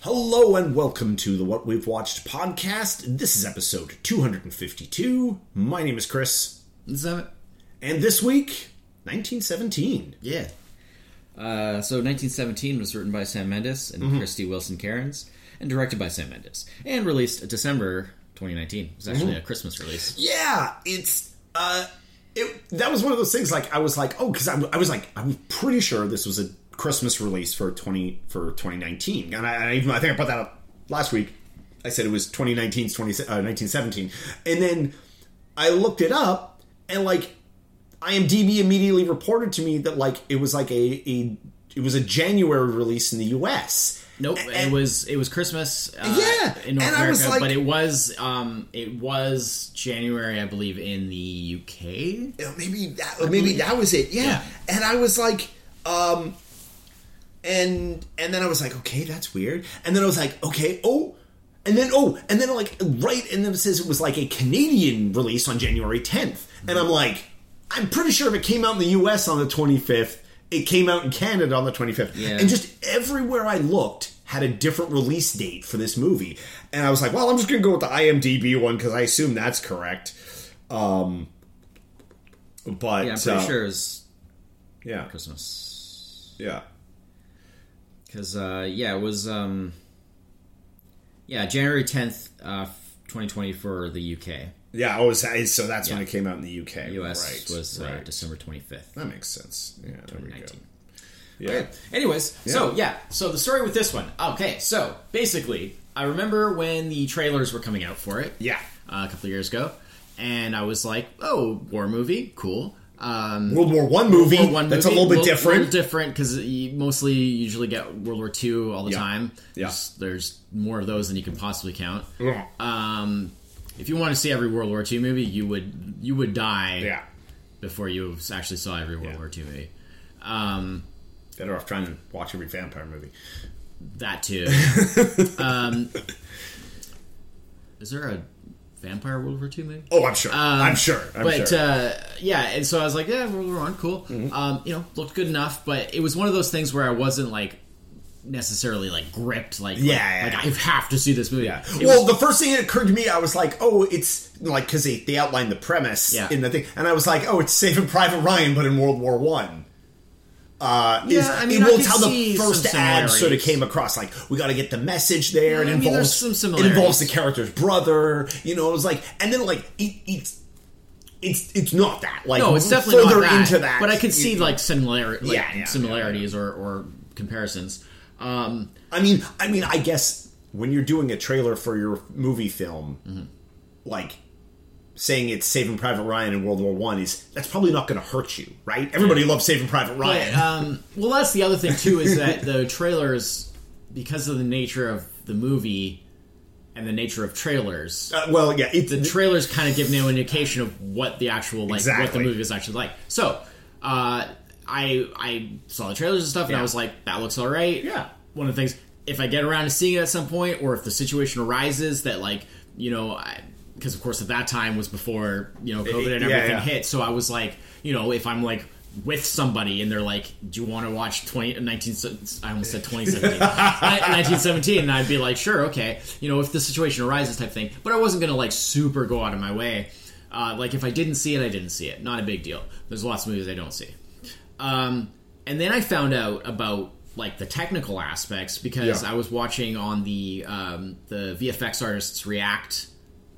Hello and welcome to the What We've Watched podcast. This is episode 252. My name is Chris, Is that and this week, 1917. yeah? Uh, so 1917 was written by Sam Mendes and Mm-hmm. Krysty Wilson Cairns, and directed by Sam Mendes, and released December 2019. It's actually Mm-hmm. a Christmas release. Yeah, it's uh, it that was one of those things. Like I was like, oh, because I, I was like, I'm pretty sure this was a Christmas release for 20 for 2019, and I, I even I think I put that up last week. I said it was 2019's 20, uh, 1917, and then I looked it up, and like IMDb immediately reported to me that like it was like a, a it was a January release in the U.S. Nope, And- it was it was Christmas. Uh, Yeah, in North and I was America, like- but it was um it was January, I believe, in the UK. Maybe that maybe that was it yeah. Yeah. and i was like um and and then i was like okay that's weird. And then i was like okay oh and then oh and then like right and then it says it was like a canadian release on january 10th and i'm like i'm pretty sure if it came out in the us on the 25th it came out in canada on the 25th Yeah. and just everywhere i looked had a different release date for this movie. And i was like well i'm just gonna go with the imdb one because i assume that's correct. Um but Yeah, I'm pretty uh, sure it was yeah, Christmas. yeah, Because uh, yeah, it was um, yeah January 10th, uh, 2020 for the UK. yeah. Oh, so so that's when it came out in the UK. US right, was uh. December 25th, that makes sense. Yeah, there we go. Yeah, Okay. Anyways, so yeah, so the story with this one. Okay, so basically, I remember when the trailers were coming out for it yeah. uh, a couple of years ago, and I was like, "Oh, war movie, cool." Um, World War One movie. World War One that's movie, a little bit little- different. little different because you mostly usually get World War Two all the Yeah. time. Yeah. There's, there's more of those than you can possibly count. Yeah. Um, if you want to see every World War Two movie, you would you would die yeah, before you actually saw every World Yeah. War Two movie. Um, better off trying to watch every vampire movie. that too. um, is there a vampire World War II movie? Oh, I'm sure. I'm sure. I'm but sure. uh, yeah, and so I was like, yeah, World War One, cool. Mm-hmm. Um, you know, looked good enough, but it was one of those things where I wasn't like necessarily like gripped, like Yeah, like, yeah. like, I have to see this movie. yeah. Well, was- the first thing that occurred to me, I was like, "Oh, it's like because they, they outlined the premise Yeah. in the thing," and I was like, "Oh, it's Saving Private Ryan, but in World War One." Uh, is, Yeah, I mean, well, I it's could how the first ad sort of came across. Like, we got to get the message there. Yeah, it I mean, involves some it involves the character's brother. You know, it was like, and then like it, it's it's it's not that. Like, no, it's definitely further not that, into that. But I could see like similar, like, Yeah, yeah, similarities Or, or comparisons. Um, I mean, I mean, I guess when you're doing a trailer for your movie film, Mm-hmm. like saying it's Saving Private Ryan in World War One is that's probably not going to hurt you, right? Everybody loves Saving Private Ryan. But, um, well, that's the other thing too is that the trailers, because of the nature of the movie and the nature of trailers, Uh, well, yeah, it's the trailers kind of give no indication of what the actual like what the movie is actually like. So, uh, I I saw the trailers and stuff, and Yeah. I was like, that looks all right. Yeah. One of the things, if I get around to seeing it at some point, or if the situation arises that like you know. I, because of course at that time was before you know COVID and Yeah, everything yeah. hit, so I was like, you know, if I'm like with somebody and they're like, "Do you want to watch 20, 19, I almost said 2017, 1917, and I'd be like, "Sure, okay." You know, if the situation arises, type thing. But I wasn't gonna like super go out of my way. Uh, like if I didn't see it, I didn't see it. Not a big deal. There's lots of movies I don't see. Um, and then I found out about like the technical aspects because Yeah. I was watching on the um, the VFX artists react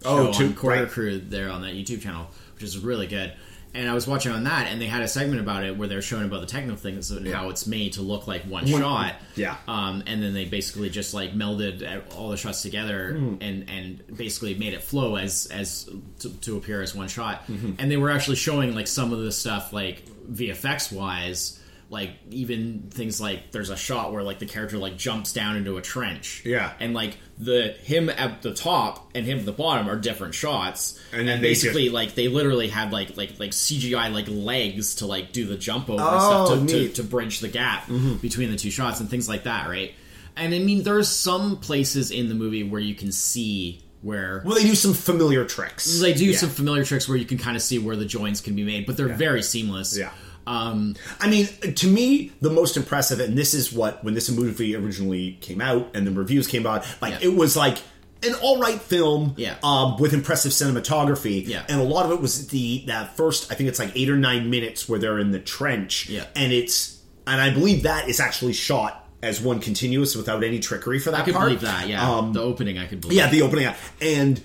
Oh, on Corridor right. Crew there on that YouTube channel, which is really good. And I was watching on that, and they had a segment about it where they were showing about the technical things and how it's made to look like one, One- shot. yeah. Um, and then they basically just like melded all the shots together Hmm. and and basically made it flow as as to, to appear as one shot. Mm-hmm. And they were actually showing like some of the stuff like VFX wise. Like even things like there's a shot where like the character like jumps down into a trench, Yeah. and like the him at the top and him at the bottom are different shots, And then they basically like they literally had like like like CGI like legs to like do the jump over Oh, and stuff to, to. Mm-hmm. to bridge the gap between the two shots and things like that, right? And I mean, there's some places in the movie where you can see where well, they do some familiar tricks. they do Yeah. some familiar tricks where you can kind of see where the joints can be made, but they're very seamless. Yeah. Um, I mean, to me, the most impressive, and this is what when this movie originally came out and the reviews came out, like Yeah. it was like an all right film, Yeah. um, with impressive cinematography, Yeah. and a lot of it was the that first, I think it's like eight or nine minutes where they're in the trench, Yeah. and it's, and I believe that is actually shot as one continuous without any trickery for that I part. believe that. Yeah, Um, the opening I could believe. yeah, the opening, and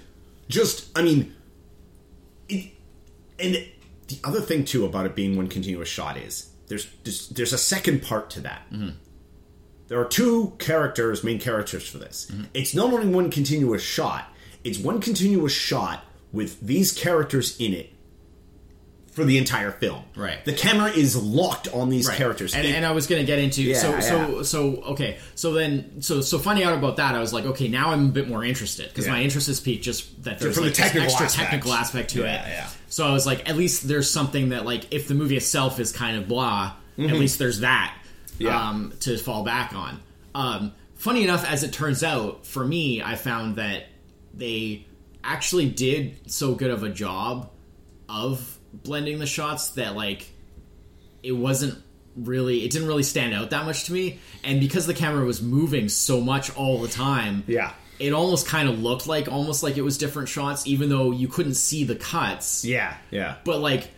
just, I mean, it, and the other thing too about it being one continuous shot is there's there's, there's a second part to that. Mm-hmm. There are two characters, main characters for this. Mm-hmm. It's not only one continuous shot; it's one continuous shot with these characters in it for the entire film. Right. The camera is locked on these Right. characters. And, It- and I was going to get into so Yeah, so yeah. so okay. So then so so finding out about that, I was like, okay, now I'm a bit more interested because Yeah. my interest is piqued just that there's From the like technical extra aspect. technical aspect to it. yeah. So I was like, at least there's something that like if the movie itself is kind of blah, at least there's that Mm-hmm. Um, to fall back on. Um, funny enough, as it turns out, for me, I found that they actually did so good of a job of blending the shots that like it wasn't really it didn't really stand out that much to me and because the camera was moving so much all the time Yeah. it almost kind of looked like almost like it was different shots even though you couldn't see the cuts yeah, yeah. but like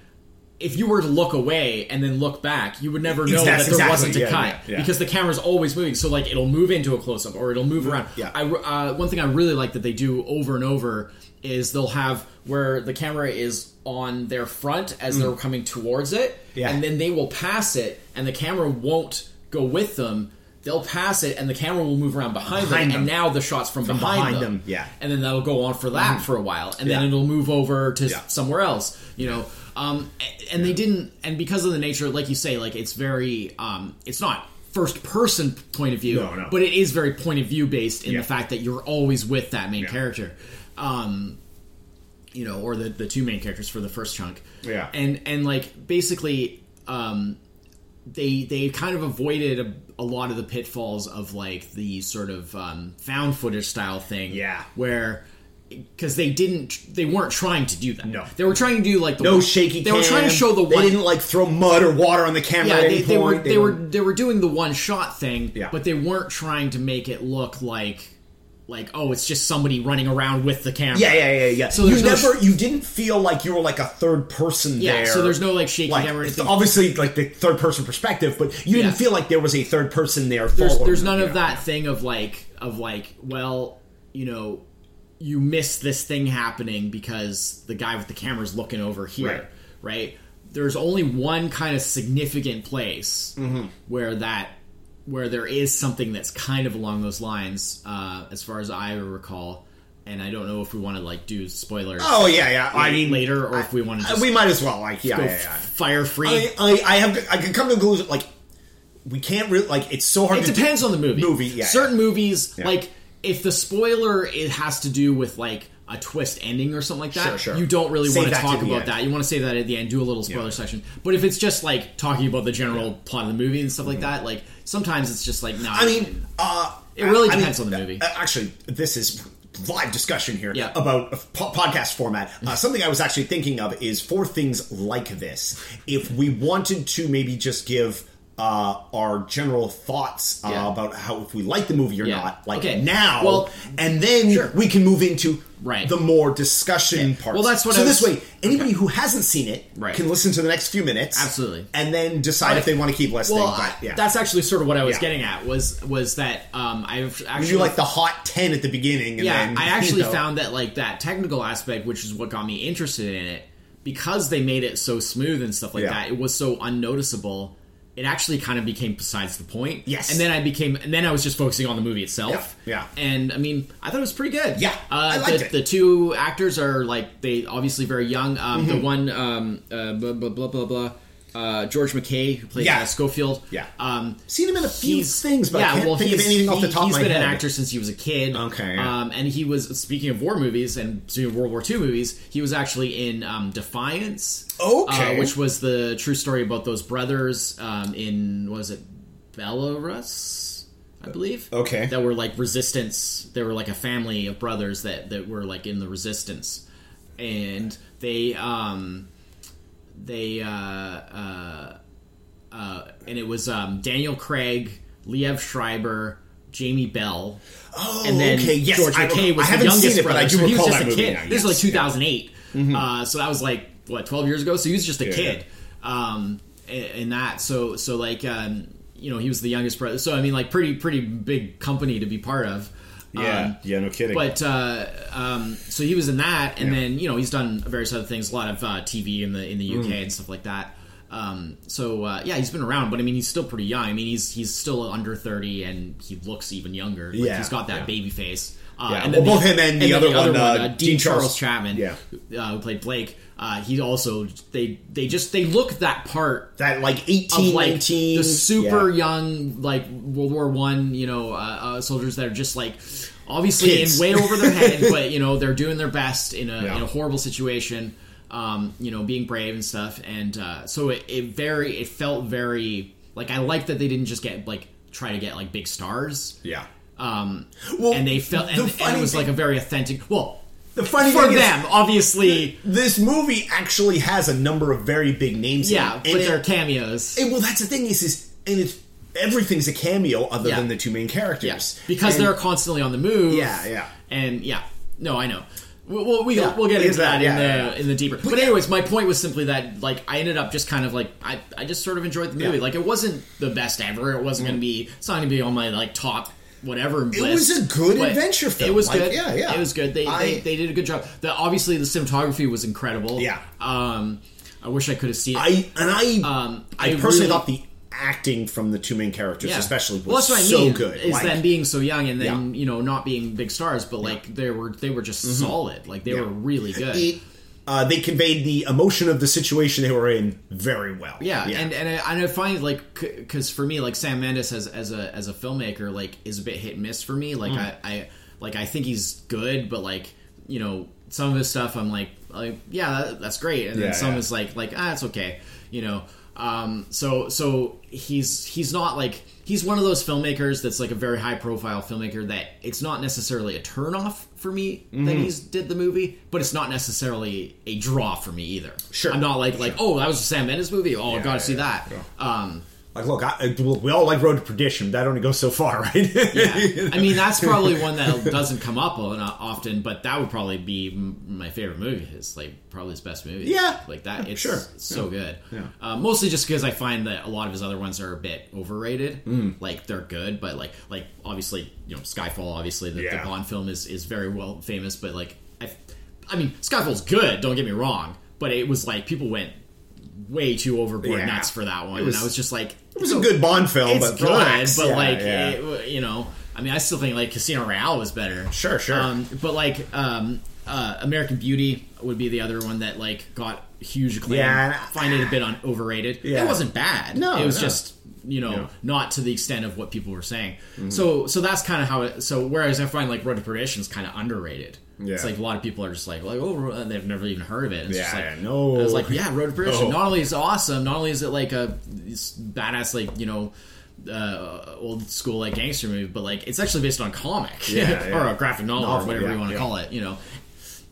if you were to look away and then look back, you would never know that there exactly- wasn't a yeah, cut yeah, yeah. because the camera's always moving. So like it'll move into a close up or it'll move around. Yeah. I, uh, one thing I really like that they do over and over is they'll have where the camera is on their front as they're coming towards it, Mm. Yeah. and then they will pass it, and the camera won't go with them. They'll pass it, and the camera will move around behind, Behind them, them. and now the shots from, behind, behind them. them, yeah. and then that'll go on for that for a while, and then it'll move over to Yeah. somewhere else. You know, um, and they didn't, and because of the nature, like you say, like it's very, um, it's not first person point of view, No, no. but it is very point of view based in Yeah. the fact that you're always with that main Yeah. character. Um, you know, or the the two main characters for the first chunk. Yeah. and and like basically, um, they they kind of avoided a, a lot of the pitfalls of like the sort of um, found footage style thing. Yeah. where because they didn't they weren't trying to do that. No. they were trying to do like the No shaky. They were trying to show the one. They one. didn't like throw mud or water on the camera. yeah, they, they were point. they were they were doing the one shot thing, Yeah. but they weren't trying to make it look like like oh it's just somebody running around with the camera. Yeah, yeah, yeah, yeah. So you no never, you didn't feel like you were like a third person Yeah, there. so there's no like shaky like camera obviously like the third person perspective, but you didn't feel like there was a third person there. there's there's none Yeah. of that thing of like of like well you know you miss this thing happening because the guy with the camera is looking over here Right. right, there's only one kind of significant place Mm-hmm. where that where there is something that's kind of along those lines uh, as far as i recall and i don't know if we want to like do spoilers Oh yeah, yeah. I mean, later or if we want to just we might as well. Like, yeah, yeah, yeah. fire free I, I, I have, I can come to the conclusion like we can't really like. It's so hard. it to do- depends on the movie. Movie, yeah. Certain movies, Yeah. like if the spoiler it has to do with like a twist ending or something like that, Sure, sure. you don't really Save want to talk about end. that. You want to say that at the end, do a little spoiler Yeah. section. But if it's just like talking about the general plot of the movie and stuff like that, like sometimes it's just like no. I mean, uh, It really I mean, depends on the movie. uh, Actually, this is live discussion here Yeah. about a po- podcast format. Uh, something I was actually thinking of is for things like this. If we wanted to maybe just give uh, our general thoughts uh, Yeah. about how if we like the movie or Yeah. not, like Okay. now, Well, and then sure. we can move into Right. the more discussion part. Well, that's what So I this way, anybody who hasn't seen it Right. can listen to the next few minutes, Absolutely. and then decide if they want to keep listening. well, but yeah, that's actually sort of what I was Yeah. getting at was was that um, I've actually you like the hot ten at the beginning. And yeah, then, I actually you know, found that like that technical aspect, which is what got me interested in it, because they made it so smooth and stuff like Yeah. that. It was so unnoticeable. It actually kind of became besides the point. Yes. and then I became, and then I was just focusing on the movie itself. Yeah, yeah. And I mean, I thought it was pretty good. Yeah, uh, I liked the, it. the two actors are like they obviously very young. Um, Mm-hmm. The one, um, uh, blah blah blah blah blah. Uh, George McKay, who plays Yeah. uh, Schofield. Yeah. Um, seen him in a few things, but I can't think of he's- anything off the he- top of He's my been head. an actor since he was a kid. Okay, yeah. Um, and he was speaking of war movies and speaking of World War II movies, he was actually in um, Defiance. Okay. uh, which was the true story about those brothers um, in was it Belarus, I believe. Okay. that were like resistance. They were like a family of brothers that that were like in the resistance, and they um they uh, uh uh, and it was um, Daniel Craig, Liev Schreiber, Jamie Bell, Oh, and then okay, yes, George I, McKay was I haven't the youngest seen it, brother. but I do so he was recall just that a movie kid. now, This was yes, like yeah. 2008, uh, so that was like what 12 years ago. So he was just a Yeah, kid um, in, in that. So so like um, you know he was the youngest brother. So I mean like pretty pretty big company to be part of. Yeah, Um, yeah, no kidding. but uh, um, so he was in that, and Yeah. then you know he's done various other things, a lot of uh, TV in the in the UK Mm. and stuff like that. Um, so uh, yeah, he's been around, but I mean he's still pretty young. I mean he's he's still under thirty, and he looks even younger. Like, Yeah, he's got that yeah. baby face. Uh, Yeah, and well, then both him and the then other one, uh, Dean, Dean Charles, Charles- Chapman, yeah. uh, who played Blake. Uh, he also they they just they look that part that like of 18, like 19, the super yeah. young like World War One, you know, uh, uh, soldiers that are just like obviously Kids. in way over their head, but you know they're doing their best in a Yeah. in a horrible situation, um, you know, being brave and stuff, and uh, so it, it very it felt very like I like that they didn't just get like try to get like big stars. Yeah. Um, Well, and they felt, the and, and it was thing- like a very authentic. Well, The funny for thing is- them, obviously, This movie actually has a number of very big names. yeah, in it. And they're cameos. and, well, that's the thing is, is and it's everything's a cameo other Yeah. than the two main characters. Yes, because And- they're constantly on the move. Yeah, yeah. and yeah. No, I know. We'll, we'll, we, Yeah, we'll get into that, that, yeah, in the yeah, yeah. in the deeper. But, anyways, my point was simply that like I ended up just kind of like I, I just sort of enjoyed the movie. Yeah. Mm. Like it wasn't the best ever. It wasn't going to be. It's not going to be on my like top whatever. It list, was a good adventure film. It was Like, good. yeah, yeah. It was good. They, I- they they did a good job. The obviously the cinematography was incredible. Yeah. Um, I wish I could have seen. it. I and I Um, I, I personally really- thought the acting from the two main characters, Yeah. especially, was well, that's what I so mean, good. Is Like, them being so young and then Yeah. Mm-hmm. you know not being big stars, but like they were they were just solid. Like they Yeah. were really good. it, uh, they conveyed the emotion of the situation they were in very well. yeah, and and I, and I find like because for me, like Sam Mendes as as a as a filmmaker, like is a bit hit and miss for me. Mm. Like I, I like I think he's good, but like you know some of his stuff, I'm like like yeah, that, that's great, and Yeah, then some yeah. is like like ah, it's okay, you know. Um, so so he's he's not like he's one of those filmmakers that's like a very high profile filmmaker that it's not necessarily a turnoff for me Mm-hmm. that he's did the movie, but it's not necessarily a draw for me either. Sure. I'm not like like oh that was a Sam Mendes movie. Oh, Yeah, gotta see yeah, that. Um, Like, look, I, we all like Road to Perdition. but That only goes so far, right? yeah. I mean that's probably one that doesn't come up often, but that would probably be my favorite movie. It's like probably his best movie. Yeah. like that. It's sure. so good. Yeah. Uh, mostly just because I find that a lot of his other ones are a bit overrated. Mm. Like they're good, but like like obviously you know Skyfall. Obviously the, the Bond film is is very well famous, but like I, I mean Skyfall's good. Don't get me wrong, but it was like people went way too overboard Yeah. nuts for that one, was- and I was just like, it was a good Bond film, but good, relax. but Yeah, like yeah. it- you know, I mean, I still think like Casino Royale was better. Sure, sure. Um, but like um, uh, American Beauty would be the other one that like got huge acclaim. Yeah, I- find it a bit on overrated. Yeah. It wasn't bad. No, it was no. just you know Yeah. Mm-hmm. not to the extent of what people were saying. So so that's kind of how it. So whereas I find like Road to Perdition is kind of underrated. Yeah. It's like a lot of people are just like, like oh, they've never even heard of it. It's just Yeah, like, no. I was like, yeah, Road to Perdition. No. Not only is it awesome, not only is it like a badass, like you know, uh, old school like gangster movie, but like it's actually based on comic Yeah, yeah. or a graphic novel, or whatever yeah, you want to yeah. call it. You know,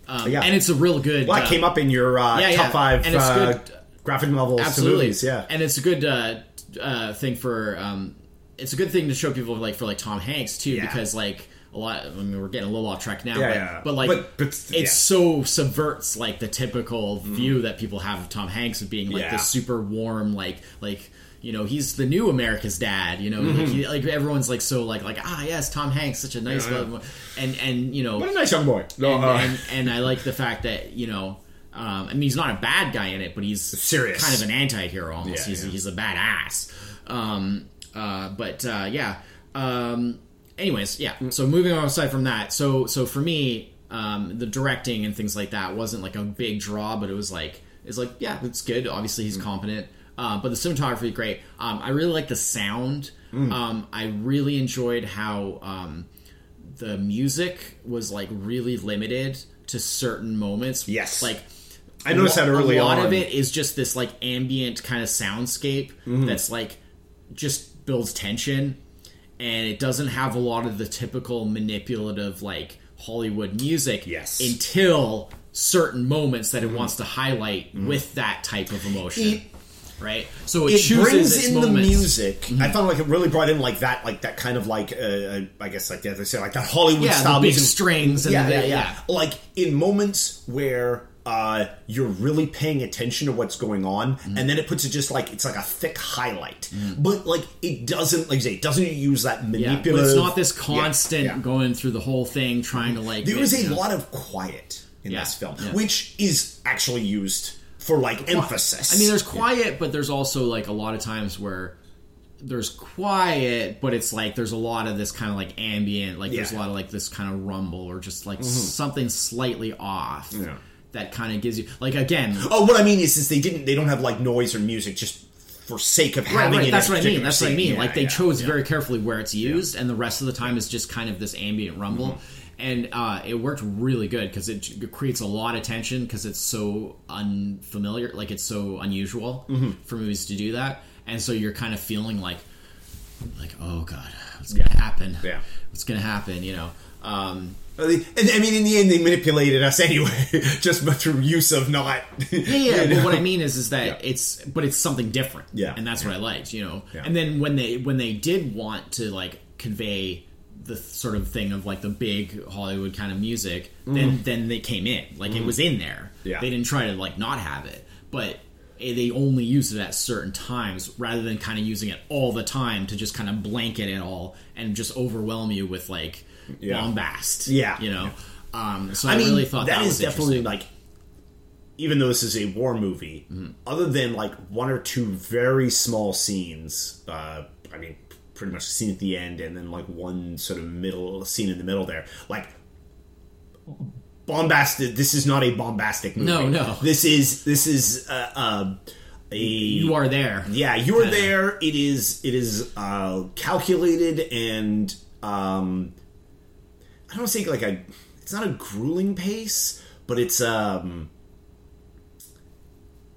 um, Yeah. and it's a real good. well, uh, came up in your uh, yeah, yeah. top five And it's uh, good. graphic novels absolutely movies. Yeah. and it's a good uh, uh, thing for um, it's a good thing to show people like for like Tom Hanks too Yeah. because like a lot. I mean, we're getting a little off track now, Yeah, but, yeah. but like But- but, yeah. Mm-hmm. so subverts like the typical view that people have of Tom Hanks of being like this super warm, like like. You know, he's the new America's dad. You know, Mm-hmm. like, he, like everyone's like so like like ah yes, Tom Hanks, such a nice, Yeah, and and you know, what a nice young boy. No, and, uh, and, and I like the fact that you know, um, I mean, he's not a bad guy in it, but he's Serious. kind of an anti-hero almost. Yeah, he's he's a badass. Um, uh, but uh, yeah. Um, anyways, yeah. So moving on aside from that, so so for me, um, the directing and things like that wasn't like a big draw, but it was like it's like yeah, it's good. Obviously, Mm. he's competent. Uh, but the cinematography, great. Um, I really like the sound. Mm. Um, I really enjoyed how um, the music was like really limited to certain moments. Yes. like I noticed that early a lot on. of it is just this like ambient kind of soundscape Mm-hmm. that's like just builds tension and it doesn't have a lot of the typical manipulative like hollywood music Yes. Mm-hmm. until certain moments that it wants to highlight with that type of emotion It- right? So it, it chooses brings its in the moments. music. I found like it really brought in like that, like that kind of like uh, uh, I guess like as I say, like that Hollywood Yeah, style the big music. strings and yeah, the, yeah, yeah, yeah. Like in moments where uh, you're really paying attention to what's going on, Mm-hmm. and then it puts it just like it's like a thick highlight. But like it doesn't, like you say, it doesn't use that Yeah, manipulative. but it's not this constant yeah. going through the whole thing trying to like. There is you a lot of quiet in Yeah, this film, yeah. which is actually used for like emphasis. I mean, there's quiet, but there's also like a lot of times where there's quiet, but it's like there's a lot of this kind of like ambient, like there's a Mm-hmm. lot of like this kind of rumble or just like something slightly off Yeah. That kind of gives you like again. Oh, what I mean is, is they didn't. They don't have like noise or music just for sake of Right, having right. it. That's what I mean. That's what I mean. Yeah, like they yeah, chose yeah. very carefully where it's used, and the rest of the time is just kind of this ambient rumble. Mm-hmm. And uh, it worked really good because it, it creates a lot of tension because it's so unfamiliar, like it's so unusual Mm-hmm. for movies to do that, and so you're kind of feeling like, like oh god, what's gonna happen? Yeah. what's gonna happen? You know. Um, And I mean, in the end, they manipulated us anyway, just through use of not. Yeah, yeah. you But what I mean is, is that Yeah. it's, but it's something different. Yeah. and that's what I liked, you know. Yeah. And then when they when they did want to like convey the sort of thing of like the big Hollywood kind of music, then then they came in, like it was in there. Mm-hmm. Yeah. they didn't try to like not have it, but eh, they only used it at certain times rather than kind of using it all the time to just kind of blanket it all and just overwhelm you with like Yeah. bombast. Yeah. you know. Um, so I, I mean, really thought that, that was is definitely like. Even though this is a war movie, Mm-hmm. other than like one or two very small scenes, uh, I mean, pretty much the scene at the end, and then like one sort of middle scene in the middle there, like bombastic. This is not a bombastic movie. No, no. This is this is uh, uh, a you are there. Yeah, you're there. It is it is uh, calculated and um, I don't say like a. It's not a grueling pace, but it's um.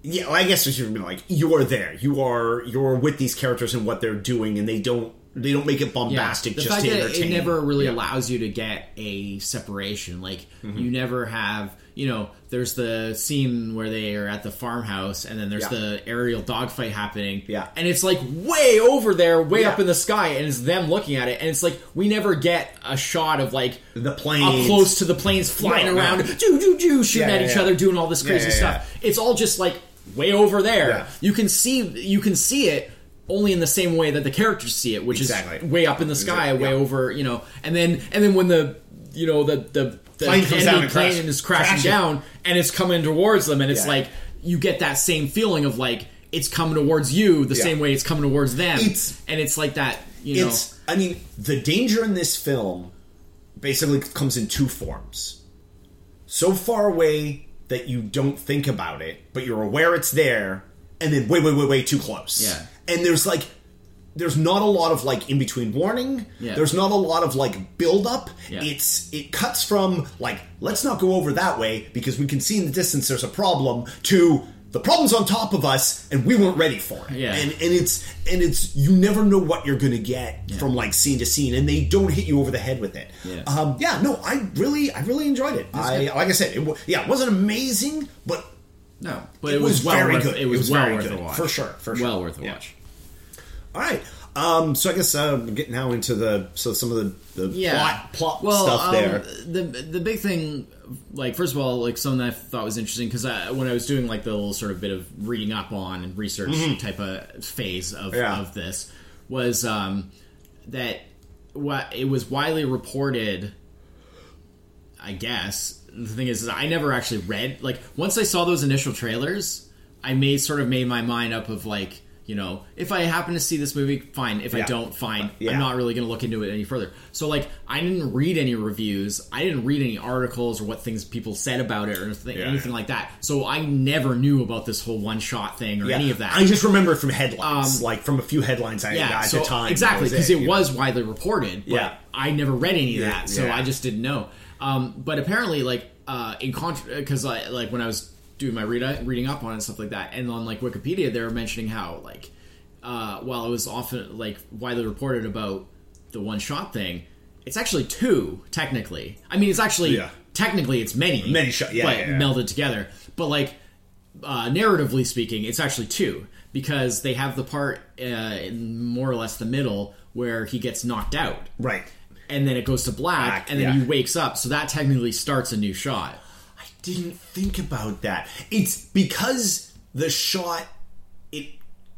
Yeah, well, I guess we should be like you are there. You are you're with these characters and what they're doing, and they don't they don't make it bombastic the just fact to that entertain. it never really Yeah. Mm-hmm. allows you to get a separation. Like you never have, you know, there's the scene where they are at the farmhouse, and then there's Yeah. the aerial dogfight happening. Yeah. and it's like way over there, way Yeah. up in the sky, and it's them looking at it, and it's like we never get a shot of like The up planes. close to the planes flying No, no. around, joo joo joo, shooting Yeah, at each other, doing all this crazy stuff. It's all just like way over there. Yeah. You can see you can see it only in the same way that the characters see it, which Exactly. is way up in the sky, Exactly, way yeah. over, you know. And then and then when the you know the the, the Plane comes down and plane crash- is crashing, crashing. down and it's coming towards them, and it's Yeah. like you get that same feeling of like it's coming towards you the Yeah. same way it's coming towards them, It's- and it's like that, you know. It's. I mean, the danger in this film basically comes in two forms. So far away that you don't think about it, but you're aware it's there, and then way, way, way, way too close. Yeah. And there's like. There's not a lot of like in between warning. Yeah. There's not a lot of like build up. Yeah. It's it cuts from like let's not go over that way because we can see in the distance there's a problem to the problem's on top of us and we weren't ready for it. Yeah. And and it's and it's you never know what you're gonna get from like scene to scene, and they don't hit you over the head with it. Yeah. Um, yeah, no, I really, I really enjoyed it. I good. like I said, it, yeah, it wasn't amazing, but no, but it was well very worth, good. It was, It was well very worth good. a watch For sure, for sure. well worth a Yeah. watch. All right. Um, so I guess uh, we're getting now into the so some of the, the yeah. plot plot well, stuff um, there. The the big thing, like first of all, like something that I thought was interesting because when I was doing like the little sort of bit of reading up on and research type of phase of, Mm-hmm. Yeah. of this was um, that what it was widely reported. I guess the thing is, is I never actually read like once I saw those initial trailers, I made sort of made my mind up of like you know if I happen to see this movie, fine. If I don't, fine. Yeah. I'm not really going to look into it any further. So like I didn't read any reviews, I didn't read any articles or what things people said about it or th- Yeah. anything like that. So I never knew about this whole one shot thing or Yeah. any of that. I just remember it from headlines, Um, like from a few headlines I yeah, so the time. exactly because it, know. was widely reported. But Yeah. I never read any of that, so yeah. I just didn't know. Um, but apparently, like uh, in contra, because I like when I was doing my read reading up on it and stuff like that, and on like Wikipedia, they were mentioning how like uh, while it was often like widely reported about the one shot thing, it's actually two technically. I mean, it's actually Yeah. technically it's many Many shot- yeah, but yeah, yeah. melded together. But like uh, narratively speaking, it's actually two because they have the part uh, in more or less the middle where he gets knocked out, Right. and then it goes to black, Black, and then he wakes up. So that technically starts a new shot. Didn't think about that. It's because the shot it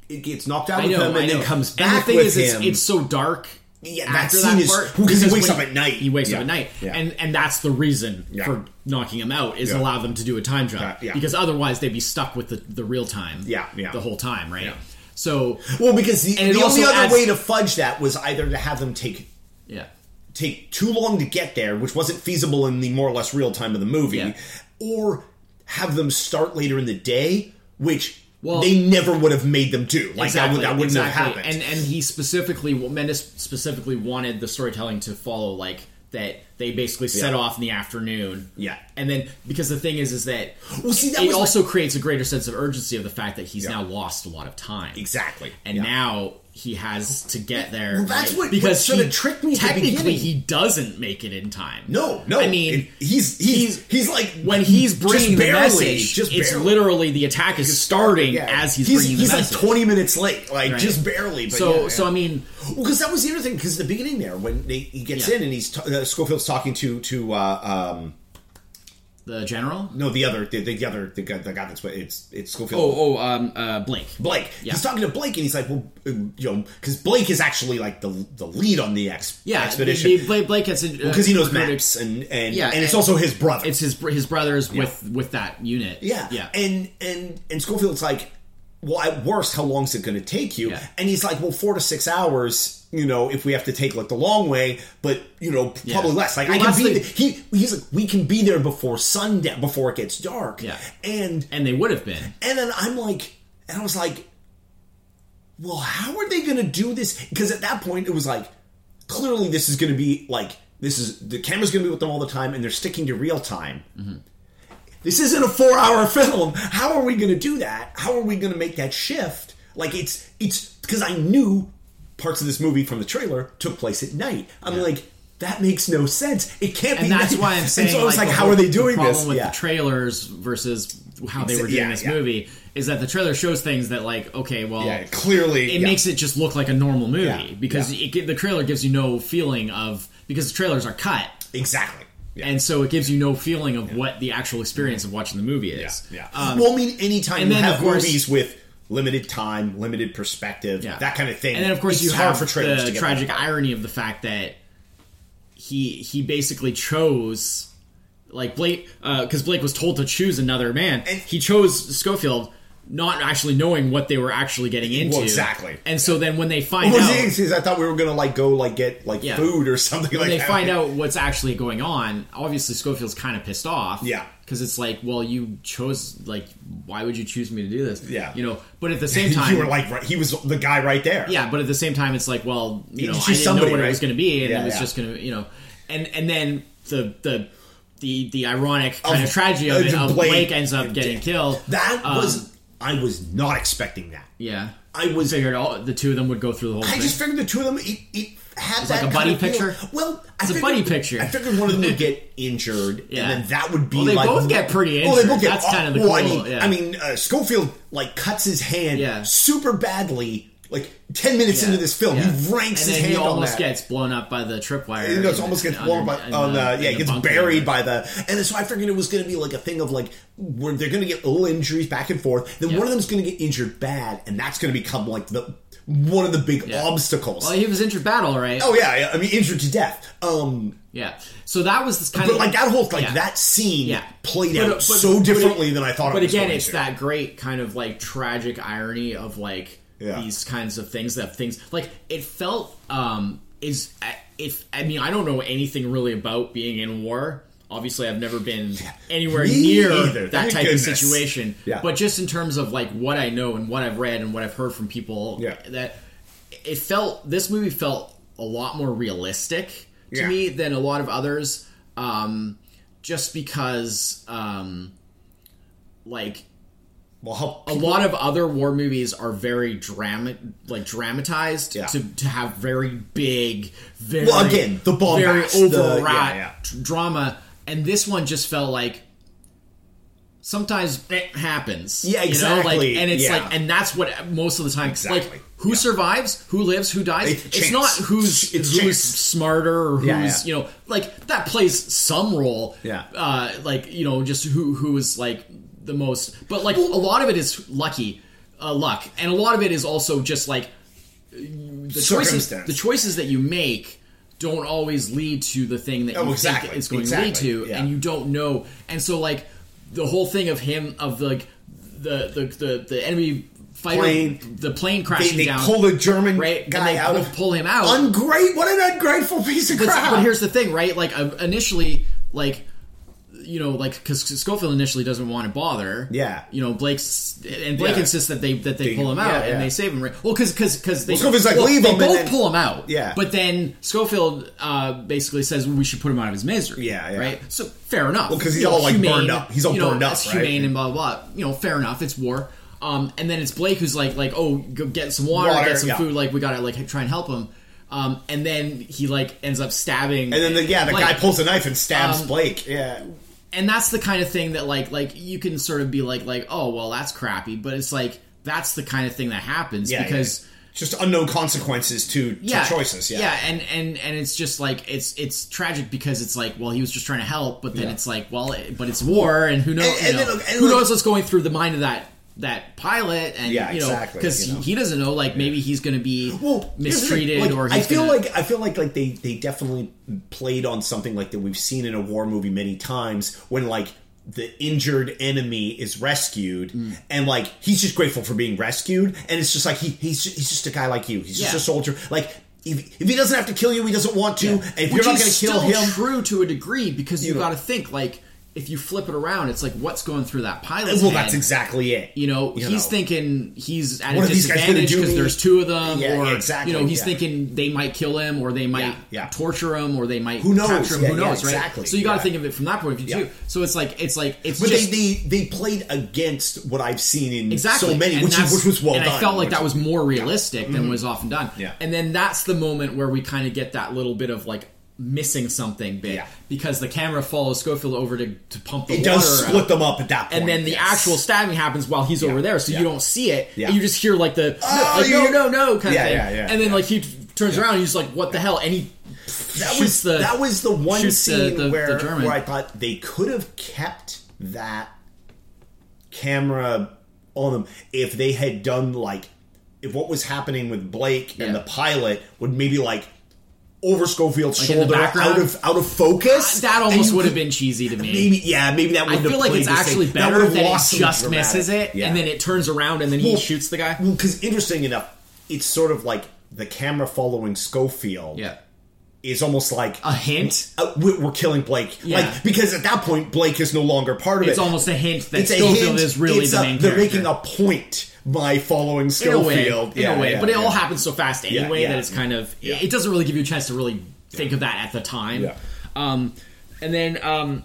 it gets knocked out with him and then comes And back the thing with is, him. It's, it's so dark. Yeah, that scene is- part, because he wakes up at night. He wakes Yeah. up at night, Yeah. and and that's the reason Yeah. for knocking him out is allow them to do a time jump yeah. because otherwise they'd be stuck with the, the real time. Yeah, yeah. the whole time, right? So well, because the, the only other adds- way to fudge that was either to have them take yeah, take too long to get there, which wasn't feasible in the more or less real time of the movie. Or have them start later in the day, which Well- they never would have made them do. Like that, would, that wouldn't exactly. have happened. And and he specifically, Mendes specifically wanted the storytelling to follow like that. They basically set Yeah. off in the afternoon. Yeah. and then because the thing is, is that well, see, that it also creates a greater sense of urgency of the fact that he's Yeah. now lost a lot of time. exactly, and Yeah. now he has to get there. Well, that's right? what- because what sorta tricked me the Technically, he doesn't make it in time. No, no. I mean, it- he's he's he's like when he's bringing the message, just it's literally the attack is starting Yeah. as he's, he's bringing the he's like message. twenty minutes late, like Right. just barely. But so, yeah, so. I mean, Well, because that was the other thing. Because the beginning there, when they, he gets Yeah. in and he's t- uh, Schofield's talking to to uh, um, the general. no the other the, the other the guy, the guy that's it's it's Schofield. Oh, oh, um, uh, Blake. Blake. Yeah. He's talking to Blake, and he's like, "Well, uh, you know, because Blake is actually like the the lead on the ex- Yeah, expedition the- Blake, Blake gets because because he knows maps and and Yeah, and it's and- also his brother. It's his his brothers with with that unit. Yeah, yeah. And and and Schofield's like, well, at worst, how long is it going to take you? Yeah. And he's like, well, four to six hours. You know, if we have to take like the long way, but you know, probably Yeah. less. Like Well, I can be. the- he he's like, we can be there before sundown, before it gets dark. Yeah. and and they would have been. and then I'm like, and I was like, well, how are they going to do this? Because at that point, it was like, clearly, this is going to be like, this is the camera's going to be with them all the time, and they're sticking to real time. Mm-hmm. This isn't a four hour film. How are we going to do that? How are we going to make that shift? Like, it's, it's because I knew parts of this movie from the trailer took place at night. I'm like, that makes no sense. It can't be. And that's night. why I'm saying. And so I was like, the how whole- are they doing the problem this? with Yeah. the trailers versus how they were doing Yeah, this yeah. movie is that the trailer shows things that like okay, well, yeah, clearly, it yeah. makes it just look like a normal movie Yeah, because yeah. It, the trailer gives you no feeling of because the trailers are cut. exactly. Yeah. And so it gives you no feeling of what the actual experience of watching the movie is. Yeah. Um, well, I mean, anytime and you then, have of course- movies with limited time, limited perspective, Yeah. that kind of thing, And then of course it's you have for to the tragic that. irony of the fact that he he basically chose like Blake uh, because Blake was told to choose another man. And- he chose Schofield. Not actually knowing what they were actually getting into, exactly. and so then when they find Well, out, I thought we were gonna like go like get like Yeah. food or something when like they that. find out what's actually going on, obviously Schofield's kind of pissed off. Yeah. Because it's like, well, you chose like, why would you choose me to do this? Yeah. you know. But at the same time, you were like right, he was the guy right there. yeah, but at the same time, it's like, well, you know, It's I didn't somebody, know what right? it was going to be, and Yeah, it was yeah. just going to, you know, and and then the the the the ironic kind Of- of, tragedy of it, of Blake- Blake ends up getting killed. that Um, was I was not expecting that. yeah. I was figured all the two of them would go through the whole I thing. just figured the two of them it, it had It's that like a buddy picture? Well, It's a figured- buddy picture. I figured one of them would get injured, Yeah. and then that would be Well, they like both get pretty Oh, they both injured. get That's kind of the well, I mean, yeah. I mean, uh, Schofield like cuts his hand Yeah. super badly. Like ten minutes into this film, Yeah. he ranks his hand he almost gets blown up by the tripwire. You know, it's almost gets blown under- by on the- yeah, it gets buried by the, and so I figured it was going to be like a thing of like where they're going to get little injuries back and forth. Then Yeah. one of them's going to get injured bad, and that's going to become like the one of the big Yeah. obstacles. Well, he was injured battle, right? oh yeah, yeah, I mean injured to death. Um, Yeah. So that was this kind but of like that whole like yeah. that scene Yeah. played But- out but- so but differently than I thought. But it was again, it's to. that great kind of like tragic irony of like Yeah. these kinds of things that things like it felt um is if I mean I don't know anything really about being in war. Obviously, I've never been anywhere Me near either. that Thank type goodness. of situation. Yeah. But just in terms of like what I know and what I've read and what I've heard from people, Yeah. that it felt this movie felt a lot more realistic to Yeah. me than a lot of others. Um, just because, um, like well, how a lot of other war movies are very drama like dramatized Yeah. to, to have very big very Well, again, the very bombast, the- overwrought yeah, yeah. drama and this one just felt like sometimes it happens. Yeah, You know, like, exactly. and it's Yeah. like, and that's what most of the time. Exactly. Like, who Yeah. survives, who lives, who dies. It's It's, not who's It's who's chance. smarter or who's Yeah, yeah. you know like that plays some role. Yeah. Uh, like you know, just who who is like the most, but like a lot of it is lucky, uh, luck, and a lot of it is also just like the choices. The choices that you make don't always lead to the thing that Oh, you exactly. think it's going Exactly. to lead to, Yeah. and you don't know. And so, like the whole thing of him of like the the the, the enemy fighter, Plane. the plane crashing they down, pull the German right? guy they out pull, of pull him out. Ungreat! What an ungrateful piece of but, crap! but here's the thing, right? Like uh, initially, like you know, like because Schofield initially doesn't want to bother. Yeah. You know, Blake's and Blake Yeah. insists that they that they They- pull him out yeah, yeah. and they save him. Right? Well, because because because they Well, Schofield's like, well, "Leave they him," and both then- pull him out. Yeah. But then Schofield uh, basically says well, we should put him out of his misery. Yeah, yeah. Right. So fair enough. Well, because he's You know, all, like, humane, burned up. He's all you know, burned up, that's right? Humane and blah blah. blah. You know, fair enough. It's war. Um, and then it's Blake who's like like oh go get some water, Water, get some food. Like we gotta like try and help him. Um, and then he like ends up stabbing. and then the, yeah, the like, guy pulls a knife and stabs um, Blake. Yeah, and that's the kind of thing that like like you can sort of be like like oh well that's crappy, but it's like that's the kind of thing that happens yeah, because. yeah. just unknown consequences to, to Yeah, choices. Yeah, and and and it's just like it's it's tragic because it's like well he was just trying to help, but then Yeah. it's like well it, but it's war and who knows And- and you know, and who knows what's going through the mind of that that pilot and Yeah, you know exactly, because you know. he doesn't know like maybe he's going to be well, here's the thing, mistreated like, or I feel gonna, like I feel like like they they definitely played on something like that we've seen in a war movie many times when like the injured enemy is rescued Mm. and like he's just grateful for being rescued and it's just like he he's just, he's just a guy like you he's just Yeah. a soldier like if, if he doesn't have to kill you he doesn't want to and if Which you're not going to kill still him true to a degree because you You got to think like if you flip it around, it's like what's going through that pilot's well head? that's exactly it You know, You he's know. thinking he's at What a are these guys gonna disadvantage because there's two of them, Yeah, or yeah, exactly, you know, he's yeah. thinking they might kill him, or they might torture him, or they might Who knows? capture him. Who knows, right? exactly, So you got to think of it from that point of view too. So it's like it's like it's but just they, they they played against what I've seen in exactly so many And which, is, which was well and done I felt like which- that was more realistic than was often done. Mm-hmm. Yeah. and then that's the moment where we kind of get that little bit of like missing something bit Yeah. because the camera follows Schofield over to, to pump the it does split out. them up at that point and then the yes. actual stabbing happens while he's over there, so yeah. you don't see it. Yeah. And you just hear like the Oh, like, no, no, no, kind Yeah, of thing. yeah, yeah, and then yeah. like he turns around and he's like, "What the hell?" And he that was the that was the one scene the- the where, German. where I thought they could have kept that camera on them if they had done like if what was happening with Blake Yeah. and the pilot would maybe like over Schofield's the shoulder out of out of focus. Uh, that almost would have been cheesy to me. Maybe yeah, maybe that would I feel like it's same- actually that better that it lost just misses it, Yeah. and then it turns around and then he shoots the guy. Well, because interesting enough, it's sort of like the camera following Schofield. Yeah, is almost like a hint. uh, we- we're killing Blake. Yeah. Like because at that point Blake is no longer part of It's it. It's almost a hint that It's Schofield hint. is really It's the a- main They're character. making a point by following in a Schofield. way, in a way, yeah, but it all happens so fast anyway yeah. that it's kind of Yeah. it doesn't really give you a chance to really think of that at the time. Yeah. Um, and then um,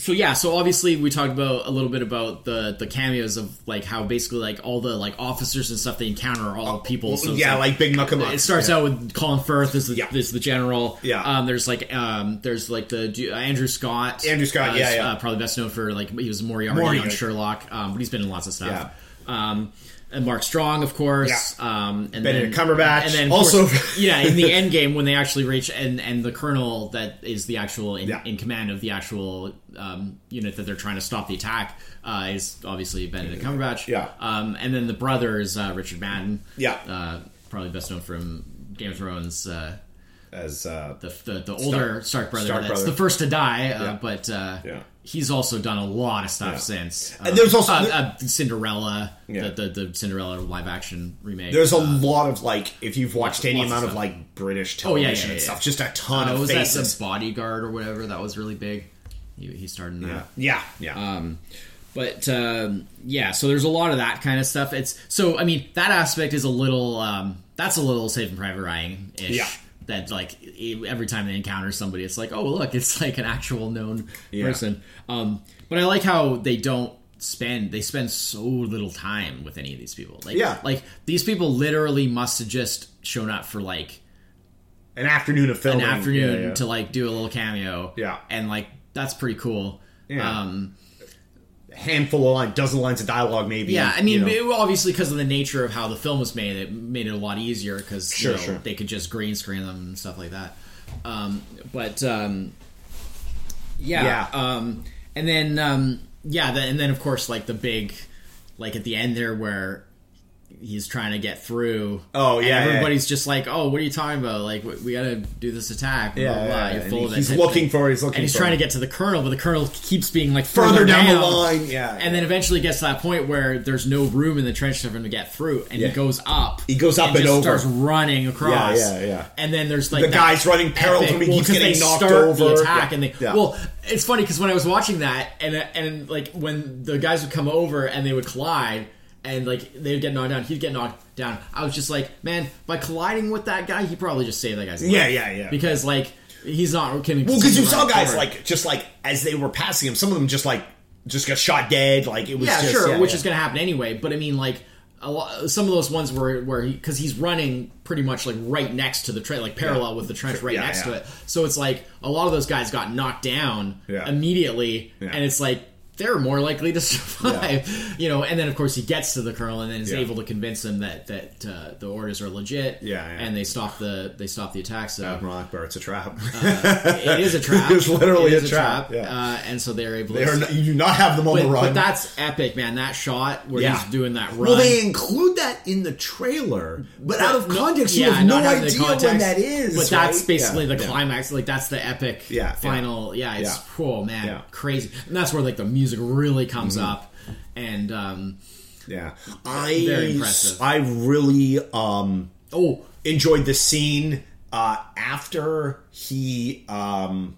so yeah, so obviously we talked about a little bit about the the cameos of like how basically like all the like officers and stuff they encounter are all people. So yeah, like Big Muckamuck. it starts yeah. out with Colin Firth as the, Yeah. the general. Yeah. Um, there's like um, there's like the uh, Andrew Scott. Andrew Scott, uh, yeah, yeah. Uh, probably best known for like he was Moriarty, Moriarty. on Sherlock, um, but he's been in lots of stuff. Um, and Mark Strong, of course. Um, and Benedict then, Cumberbatch, and then also- course, yeah, in the end game when they actually reach and and the colonel that is the actual in, Yeah. in command of the actual um, unit that they're trying to stop the attack uh, is obviously Benedict Cumberbatch. Yeah. Um, and then the brother is uh, Richard Madden. Yeah. Uh, probably best known from Game of Thrones. Uh, as uh, the the, the older Stark brother Stark that's brother. the first to die, uh, Yeah. but uh, Yeah. He's also done a lot of stuff Yeah. since. And there's also- uh, uh, Cinderella, Yeah. the, the the Cinderella live action remake. there's a uh, lot of like if you've watched any lots of amount of like British Oh, yeah, television yeah, and stuff, just a ton uh, of was that faces. the Bodyguard or whatever that was really big. He, he started in that. yeah, yeah, yeah. Um, but um, yeah, so there's a lot of that kind of stuff. It's so I mean that aspect is a little um, that's a little Saving Private Ryan ish. Yeah. That like every time they encounter somebody, it's like, oh look, it's like an actual known Yeah. person. Um, but I like how they don't spend they spend so little time with any of these people. Like, Yeah. like these people literally must have just shown up for like an afternoon of film. an filming. afternoon Yeah, yeah. to like do a little cameo. Yeah. and like that's pretty cool. Yeah. Um, handful of lines, dozen lines of dialogue, maybe. Yeah, I mean, you know. obviously because of the nature of how the film was made, it made it a lot easier because Sure, you know, sure. they could just green screen them and stuff like that. Um, but um, yeah, Yeah. Um, and then um, yeah, the, and then of course like the big, like at the end there where he's trying to get through. Oh, and yeah, yeah. everybody's just like, oh, what are you talking about? Like we, we got to do this attack. Blah, Yeah, blah, yeah, and of he's type looking for- he's looking and he's trying him. to get to the colonel, but the colonel keeps being like Further further, down the line, yeah, and then eventually gets to that point where there's no room in the trench for him to get through, and Yeah. he goes up. He goes up and just over. starts running across. Yeah, yeah, yeah. And then there's like The guy's running parallel to him, he well, keeps getting they knocked start over. The attack, Yeah, and they yeah. well, it's funny because when I was watching that, and and like when the guys would come over and they would collide. And like they would get knocked down, he'd get knocked down. I was just like, man, by colliding with that guy, he probably just saved that guy's life. Yeah, yeah, yeah. Because like he's not can Well, because you saw guys like just like as they were passing him, some of them just like just got shot dead. Like it was yeah, just, sure, yeah, which yeah. is going to happen anyway. But I mean, like a lot, some of those ones where where he because he's running pretty much like right next to the trench, like parallel with the trench, right Yeah, next yeah. to it. So it's like a lot of those guys got knocked down Yeah. immediately, Yeah. and it's like. They're more likely to survive, you know. And then, of course, he gets to the colonel and then is Yeah. able to convince him that that uh, the orders are legit. Yeah, yeah. and they stop the they stop the attack. So Admiral Ackbar, it's a trap. it is a trap. It's literally It is a trap, yeah. Uh, and so they're able. they to are not, you do not have them on but, the run. but that's epic, man. That shot where Yeah. he's doing that run. well, they include that in the trailer, but out of No- context, you yeah, have no not having the idea when that is. But that's basically Yeah, the yeah. climax. Like that's the epic Yeah, yeah. final. Yeah, it's Yeah. oh man, Yeah. crazy. And that's where like the music really comes Mm-hmm. up. And um, Yeah, I Very impressive. I really um oh, enjoyed the scene uh, after he um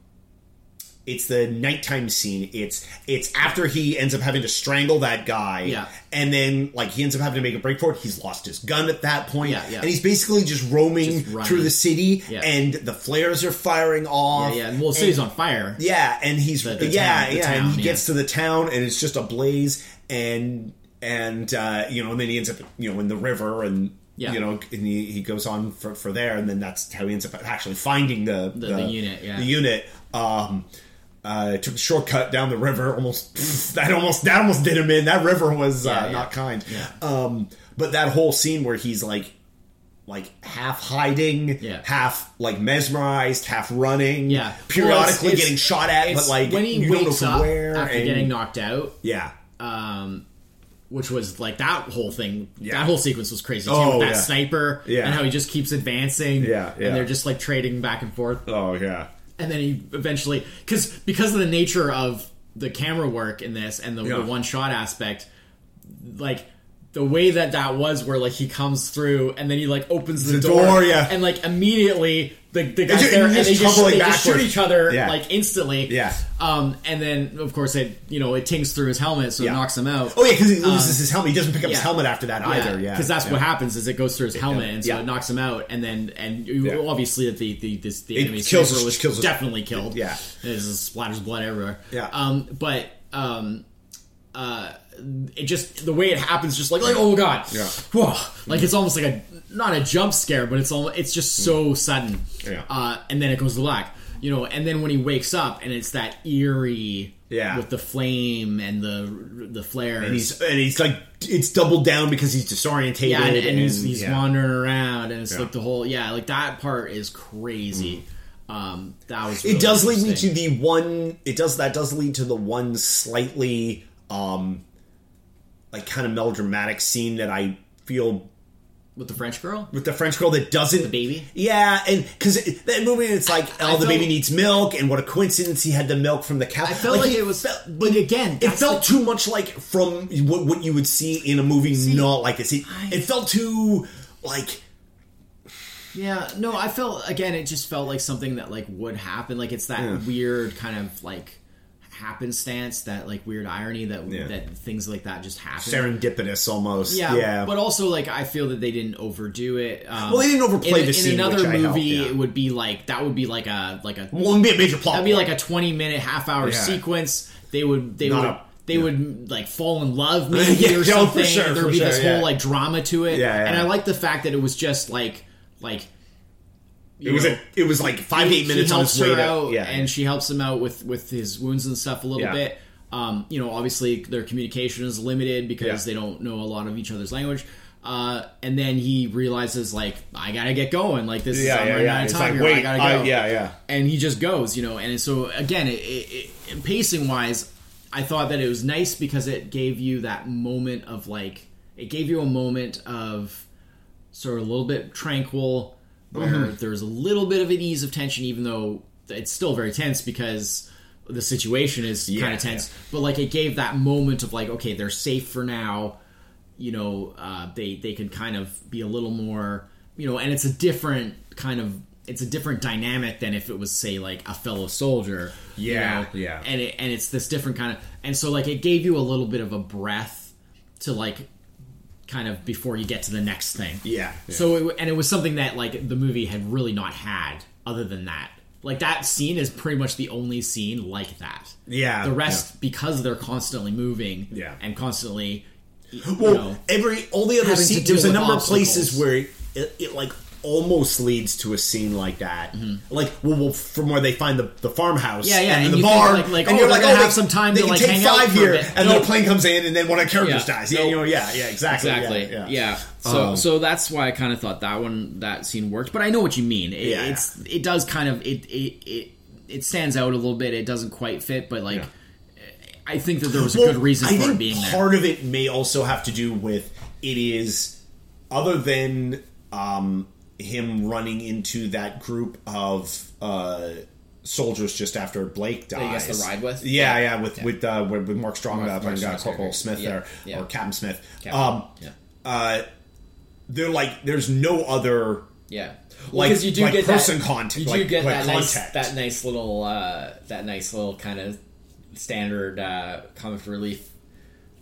it's the nighttime scene it's it's after he ends up having to strangle that guy Yeah. and then like he ends up having to make a break for it he's lost his gun at that point Yeah, yeah. and he's basically just roaming Just through the city Yeah. and the flares are firing off yeah, yeah. Well, the and- city's on fire. yeah, and he's The- the yeah, town- the yeah, and he yeah. gets to the town and it's just a blaze and and uh, you know, and then he ends up you know in the river and Yeah. you know, and he, he goes on for, for there, and then that's how he ends up actually finding the The- the unit, yeah. the unit. Um, uh, took the shortcut down the river. Almost that almost that almost did him in. That river was uh, yeah. not kind. Yeah. Um, but that whole scene where he's like like half hiding, Yeah. half like mesmerized, half running, Yeah. periodically Well, it's- it's- getting shot at, but like when he you don't know wakes up where. after and- getting knocked out, yeah, um, which was like that whole thing. Yeah. That whole sequence was crazy too. Oh, with that yeah. sniper, Yeah. and how he just keeps advancing. Yeah, yeah. and they're just like trading back and forth. oh yeah, and then he eventually because because of the nature of the camera work in this and the, Yeah. the one shot aspect like the way that that was where like he comes through and then he like opens the, The door, door, yeah. and like immediately the, the guys just- there and they just they just shoot each other Yeah. like instantly Yeah. um and then of course it you know it tings through his helmet so Yeah. it knocks him out oh yeah, because he loses his helmet. He doesn't pick up his helmet after that either. Yeah, because that's yeah. what happens is it goes through his helmet and so Yeah. it knocks him out and then and Yeah. obviously the the this, the It enemy kills was kills definitely killed Yeah. there's splatters blood everywhere Yeah. um but um uh it just the way it happens just like like oh god Yeah. Whoa. like it's almost like a not a jump scare but it's all it's just so sudden Yeah. uh and then it goes to black you know and then when he wakes up and it's that eerie Yeah. with the flame and the the flares and he's and he's like it's doubled down because he's disorientated. yeah, and, and he's he's yeah. wandering around, and it's Yeah. Mm. like the whole yeah, like that part is crazy. Um, that was It does lead me to the one. It does that does lead to the one slightly um like kind of melodramatic scene that I feel with the French girl. with the French girl that doesn't The baby? Yeah, and because that movie, it's like, I oh, the felt- baby needs milk, and what a coincidence he had the milk from the cow. I felt like, it was, but again, It felt like- too much like from what, what you would see in a movie not like this. It, I- it felt too like yeah, no, I felt again, it just felt like something that like would happen. Like it's that Yeah. weird kind of like happenstance, that like weird irony that Yeah. that things like that just happen. serendipitous almost. Yeah, Yeah, but also like I feel that they didn't overdo it. Um, Well, they didn't overplay in, the in scene, In another movie, helped, yeah. it would be like that would be like a like a well, it'd be a major plot. That'd be like a twenty minute, half hour sequence. They would they Not would a- they yeah. would like fall in love maybe Yeah, or no, for something. sure, There'd be sure, this yeah. whole like drama to it. And I like the fact that it was just like like it was know, a, it was like five eight minutes on his way to out yeah, and she helps him out with with his wounds and stuff a little Yeah. bit. Um, you know, obviously their communication is limited because Yeah. they don't know a lot of each other's language. Uh, and then he realizes like I gotta get going. Like this is I'm running out of time like, here. I gotta go yeah, yeah. and he just goes, you know. And so again, it, it, it, pacing wise, I thought that it was nice because it gave you that moment of like it gave you a moment of sort of a little bit tranquil, where Mm-hmm. there's a little bit of an ease of tension, even though it's still very tense because the situation is kind of tense. But like it gave that moment of like, okay, they're safe for now. You know, uh, they they can kind of be a little more, you know, and it's a different kind of it's a different dynamic than if it was say like a fellow soldier. you Yeah, know? yeah. And it, and it's this different kind of and so like it gave you a little bit of a breath to like kind of before you get to the next thing. Yeah, yeah. So it, and it was something that like the movie had really not had other than that. Like that scene is pretty much the only scene like that. Yeah, The rest because they're constantly moving Yeah. and constantly Well, know, every all the other scenes. There's a number of places where it, it like almost leads to a scene like that. Like, well, well, from where they find the, the farmhouse, Mm-hmm. Yeah, yeah, and, and the barn, like- like, and oh, you're like, oh, have they- some time they to, like, take hang five a here, and Nope. the plane comes in, and then one of the characters Yeah. dies. Yeah, you know, yeah, yeah, exactly, Exactly. yeah, Yeah. So Um, so that's why I kind of thought that one that scene worked. But I know what you mean. It, Yeah, it's it does kind of it it it it stands out a little bit. It doesn't quite fit, but like Yeah. I think that there was a Well, good reason I for it being there. part of it may also have to do with it is other than um, him running into that group of uh, soldiers just after Blake dies. he gets to ride with? Yeah, Yeah. yeah, with Yeah. with uh, with, with Mark Strong, Mark- uh, Mark uh, Corporal character. Smith Yeah, there or Captain Smith. Captain, Um, yeah. uh, they're like, there's no other. Yeah, Like- you do like get person that, contact- You do like- get like that nice, that nice little, uh, that nice little kind of standard uh, comic relief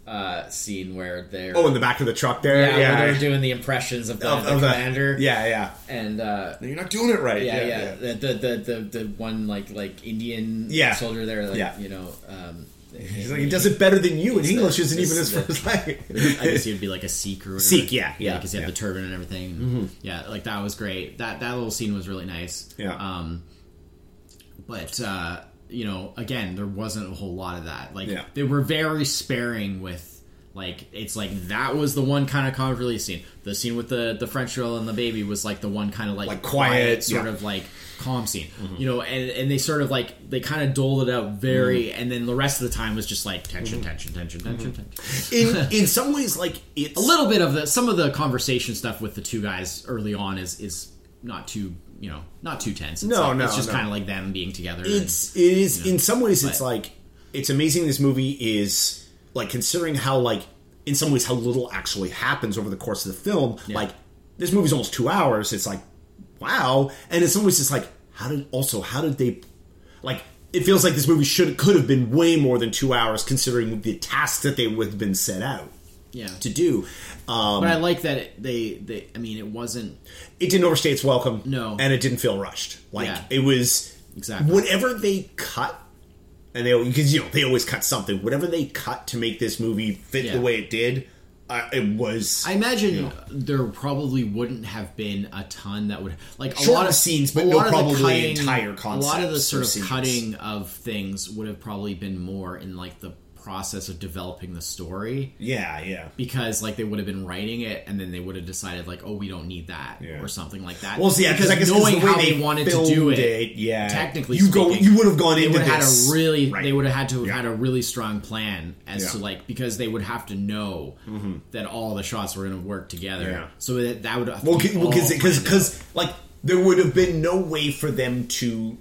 uh, scene where they're Oh, in the back of the truck there. yeah, Yeah, where they're doing the impressions of the, Of- the of the- yeah, yeah. and uh, You're not doing it right. yeah, yeah, The, the the the the one like like Indian Yeah. soldier there, like, Yeah. you know. Um, He's like, he does it better than you, and English isn't even his first language. I guess he would be like a Sikh or whatever. Sikh, yeah, yeah, because he had yeah. Mm-hmm. the turban and everything. Yeah, like that was great. That that little scene was really nice. Yeah. Um, but uh, you know, again, there wasn't a whole lot of that. Like Yeah. they were very sparing with. Like it's like that was the one kind of comic relief scene. The scene with the the French girl and the baby was like the one kind of like, Like quiet, sort yeah. Mm-hmm. of like calm scene. You know, and and they sort of like they kind of doled it out very, Mm-hmm. and then the rest of the time was just like tension, tension, tension, tension, tension in in some ways, like it's a little bit of the some of the conversation stuff with the two guys early on is is not too you know not too tense. It's No, like- no, it's just no. kind of like them being together. and- it's it is in some ways it's like it's amazing this movie is like considering how like in some ways how little actually happens over the course of the film like this movie's almost two hours it's like wow and in some ways it's like how did also how did they like it feels like this movie should could have been way more than two hours considering the tasks that they would have been set out yeah. to do um, But I like that it, they they I mean it wasn't it didn't overstay its welcome No. and it didn't feel rushed like Yeah. it was Exactly. whatever they cut and they because you know they always cut something whatever they cut to make this movie fit Yeah. the way it did uh, it was I imagine there probably wouldn't have been a ton that would like a lot of scenes, but no probably cutting- entire A lot of the sort of scenes. cutting of things would have probably been more in like the process of developing the story. yeah yeah because like they would have been writing it and then they would have decided like oh we don't need that Yeah. or something like that well see yeah, because I guess knowing the way how they, they wanted to do it, it, yeah technically you go you would have gone they into would have this had a really right. they would have had to have Yeah. had a really strong plan as Yeah. to like because they would have to know that all the shots were going to work together Mm-hmm. Yeah. so that that would have well because because because like there would have been no way for them to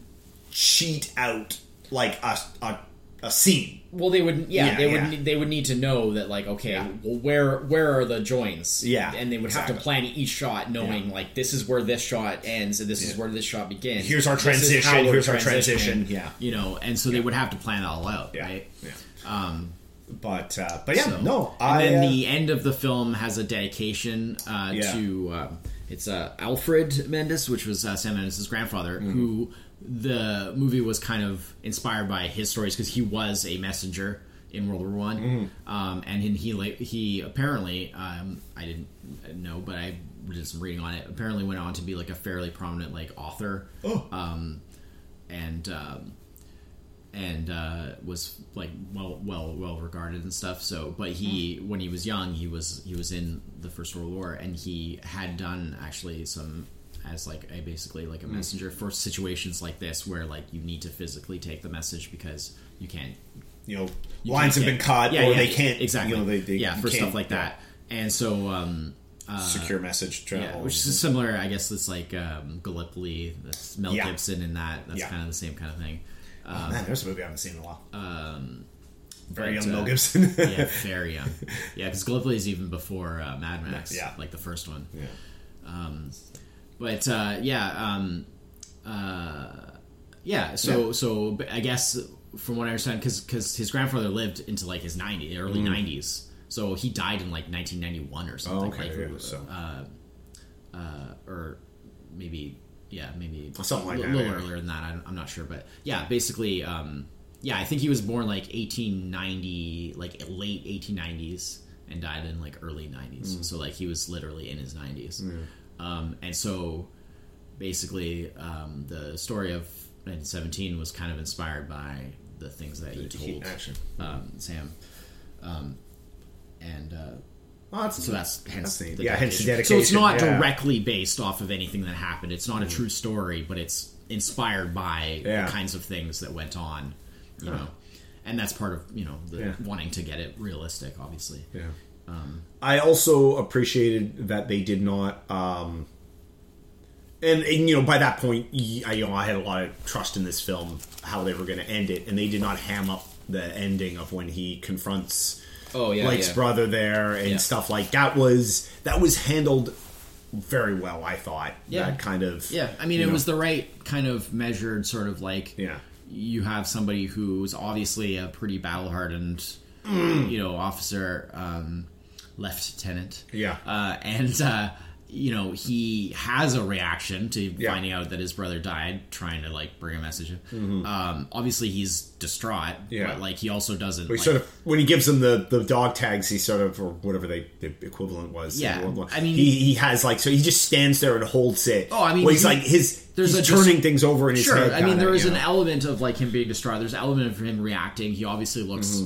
cheat out like a a, a scene well they would yeah, Yeah, they would yeah. need, they would need to know that like okay well where where are the joints Yeah, and they would have to plan each shot knowing Yeah. like this is where this shot ends and this is where this shot begins Here's our This transition, here's our transition, yeah. you know and so they would have to plan it all out yeah right yeah um but uh, but yeah so- no and I then uh, the end of the film has a dedication uh, Yeah. to um, it's uh, Alfred Mendes, which was uh, Sam Mendes' grandfather, Mm-hmm. who the movie was kind of inspired by his stories because he was a messenger in World War One, Mm-hmm. um, and he he, he apparently um, I didn't know, but I did some reading on it. Apparently, went on to be like a fairly prominent like author, Oh. um, and um, and uh, was like well well well regarded and stuff. So, but he when he was young, he was he was in the First World War, and he had done actually some as like a basically like a messenger for situations like this where like you need to physically take the message because you can't You know, you lines have been cut, yeah, or yeah, they can't exactly You know, they, they yeah for stuff like yeah, that. And so um, secure message travel. yeah, which is similar, I guess. It's like um, Gallipoli. That's Mel Yeah. Gibson in that. That's Yeah. kind of the same kind of thing. oh, man, there's a movie I haven't seen in a while. Um, Very but, young Mel uh, Gibson. yeah, very young. Yeah, because Gallipoli is even before uh, Mad Max. Yeah. like the first one. yeah. Um, but uh, yeah, um, uh, yeah. So Yeah. so I guess from what I understand, because his grandfather lived into like his 90s, early nineties. So he died in like 1991 or something. Mm. Oh, okay, like, yeah, so- uh, uh, or maybe yeah, maybe Something like a that, little yeah. earlier than that. I'm, I'm not sure, but yeah, basically, um, yeah, I think he was born like 1890, like late 1890s, and died in like early 90s. Mm. So like he was literally in his 90s, um, and so basically, um, the story of 1917 was kind of inspired by the things that he Heat told um, Sam, um, and. Uh, Oh, that's so that's hence neat. the yeah, hence the dedication. dedication. So it's not yeah. directly based off of anything that happened. It's not a true story, but it's inspired by Yeah. the kinds of things that went on, you know. And that's part of you know the wanting to get it realistic, obviously. Yeah. Um, I also appreciated that they did not. Um, and, and you know, by that point, I, you know, I had a lot of trust in this film, how they were going to end it, and they did not ham up the ending of when he confronts Oh, yeah, Blake's yeah. brother there and Yeah. stuff like that. Was that was handled very well? I thought. Yeah. That kind of. Yeah, I mean, it know, was the right kind of measured sort of like Yeah. you have somebody who's obviously a pretty battle hardened, Mm. you know, officer, um, lieutenant. Yeah. uh, and uh, you know he has a reaction to Yeah. Mm-hmm. finding out that his brother died, trying to like bring a message. Um, obviously, he's distraught, Yeah. but like he also doesn't. Like, sort of when he gives them the, the dog tags, he sort of or whatever they the equivalent was. Yeah, I mean- he, he has like so he just stands there and holds it. Oh, I mean, well, he's he- like his there's he's a turning things over in his Sure, head. I mean kinda, there is an know? element of like him being distraught. There's an element of him reacting. He obviously looks,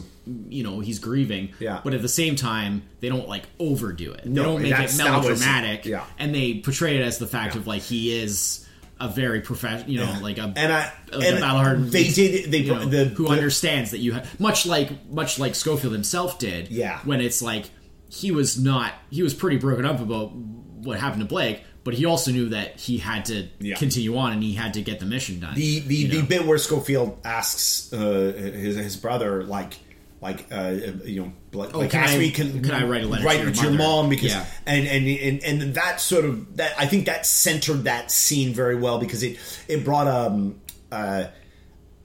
you know, he's grieving. Mm-hmm. Yeah. But at the same time, they don't like overdo it. No, they don't make it that was- melodramatic. yeah. And they portray it as the fact of like he is a very professional, you know, like a and I like and a battle-hardened they did they you know, the, who the- understands that you have much like much like Schofield himself did. Yeah. When it's like he was not he was pretty broken up about what happened to Blake, but he also knew that he had to Yeah. continue on and he had to get the mission done. the the, the know? bit where Schofield asks uh, his his brother like like uh, you know like, like Oh, can ask I- me can, can I write a letter to write your to your mom because Yeah. and, and and and that sort of that I think that centered that scene very well because it it brought um uh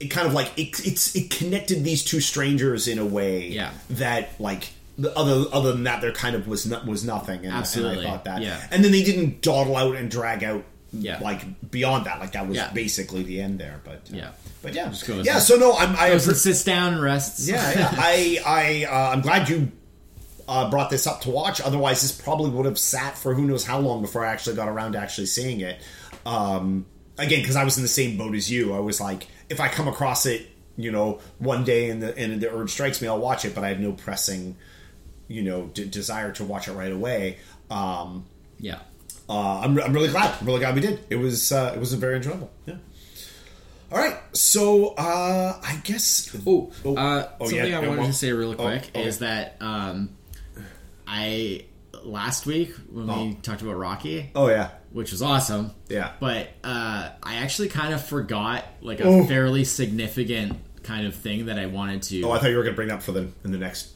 it kind of like it, it's it connected these two strangers in a way Yeah. that like other other than that there kind of was not was nothing and, Absolutely. and I thought that Yeah. and then they didn't dawdle out and drag out Yeah. like beyond that like that was Yeah. basically the end there but uh, Yeah. but yeah yeah so no I'm I Goes and appre- sits down and rests. yeah yeah I I uh, I'm glad you uh, brought this up to watch otherwise this probably would have sat for who knows how long before I actually got around to actually seeing it um again because I was in the same boat as you I was like if I come across it you know one day and the and the urge strikes me I'll watch it but I have no pressing you know d- desire to watch it right away um yeah. uh, I'm, I'm really glad. I'm really glad we did. It was uh, it was very enjoyable. Yeah. All right, so uh, I guess. Oh, Oh, uh, oh, something yeah, I wanted well- to say really oh, quick okay. is that um, I last week when we Oh. talked about Rocky, Oh yeah, which was awesome. Yeah. But uh, I actually kind of forgot like a Oh. fairly significant kind of thing that I wanted to. Oh, I thought you were going to bring that up for the in the next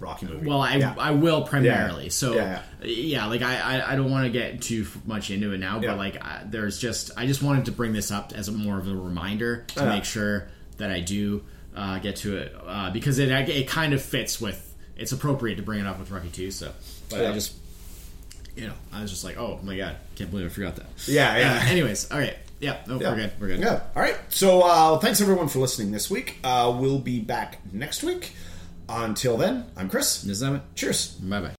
Rocky movie. well, I, yeah. I will primarily. So Yeah, yeah, like I, I, I don't want to get too much into it now, Yeah. but like I, there's just I just wanted to bring this up as a more of a reminder to Yeah. make sure that I do uh, get to it uh, because it it kind of fits with it's appropriate to bring it up with Rocky too. So, but Yeah. I just you know I was just like oh my god can't believe I forgot that. Yeah, yeah. Uh, anyways, all right, yeah, no, Yeah. we're good, we're good. Yeah. All right. So uh, thanks everyone for listening this week. Uh, we'll be back next week. Until then, I'm Chris. This Is it? Cheers. Bye bye.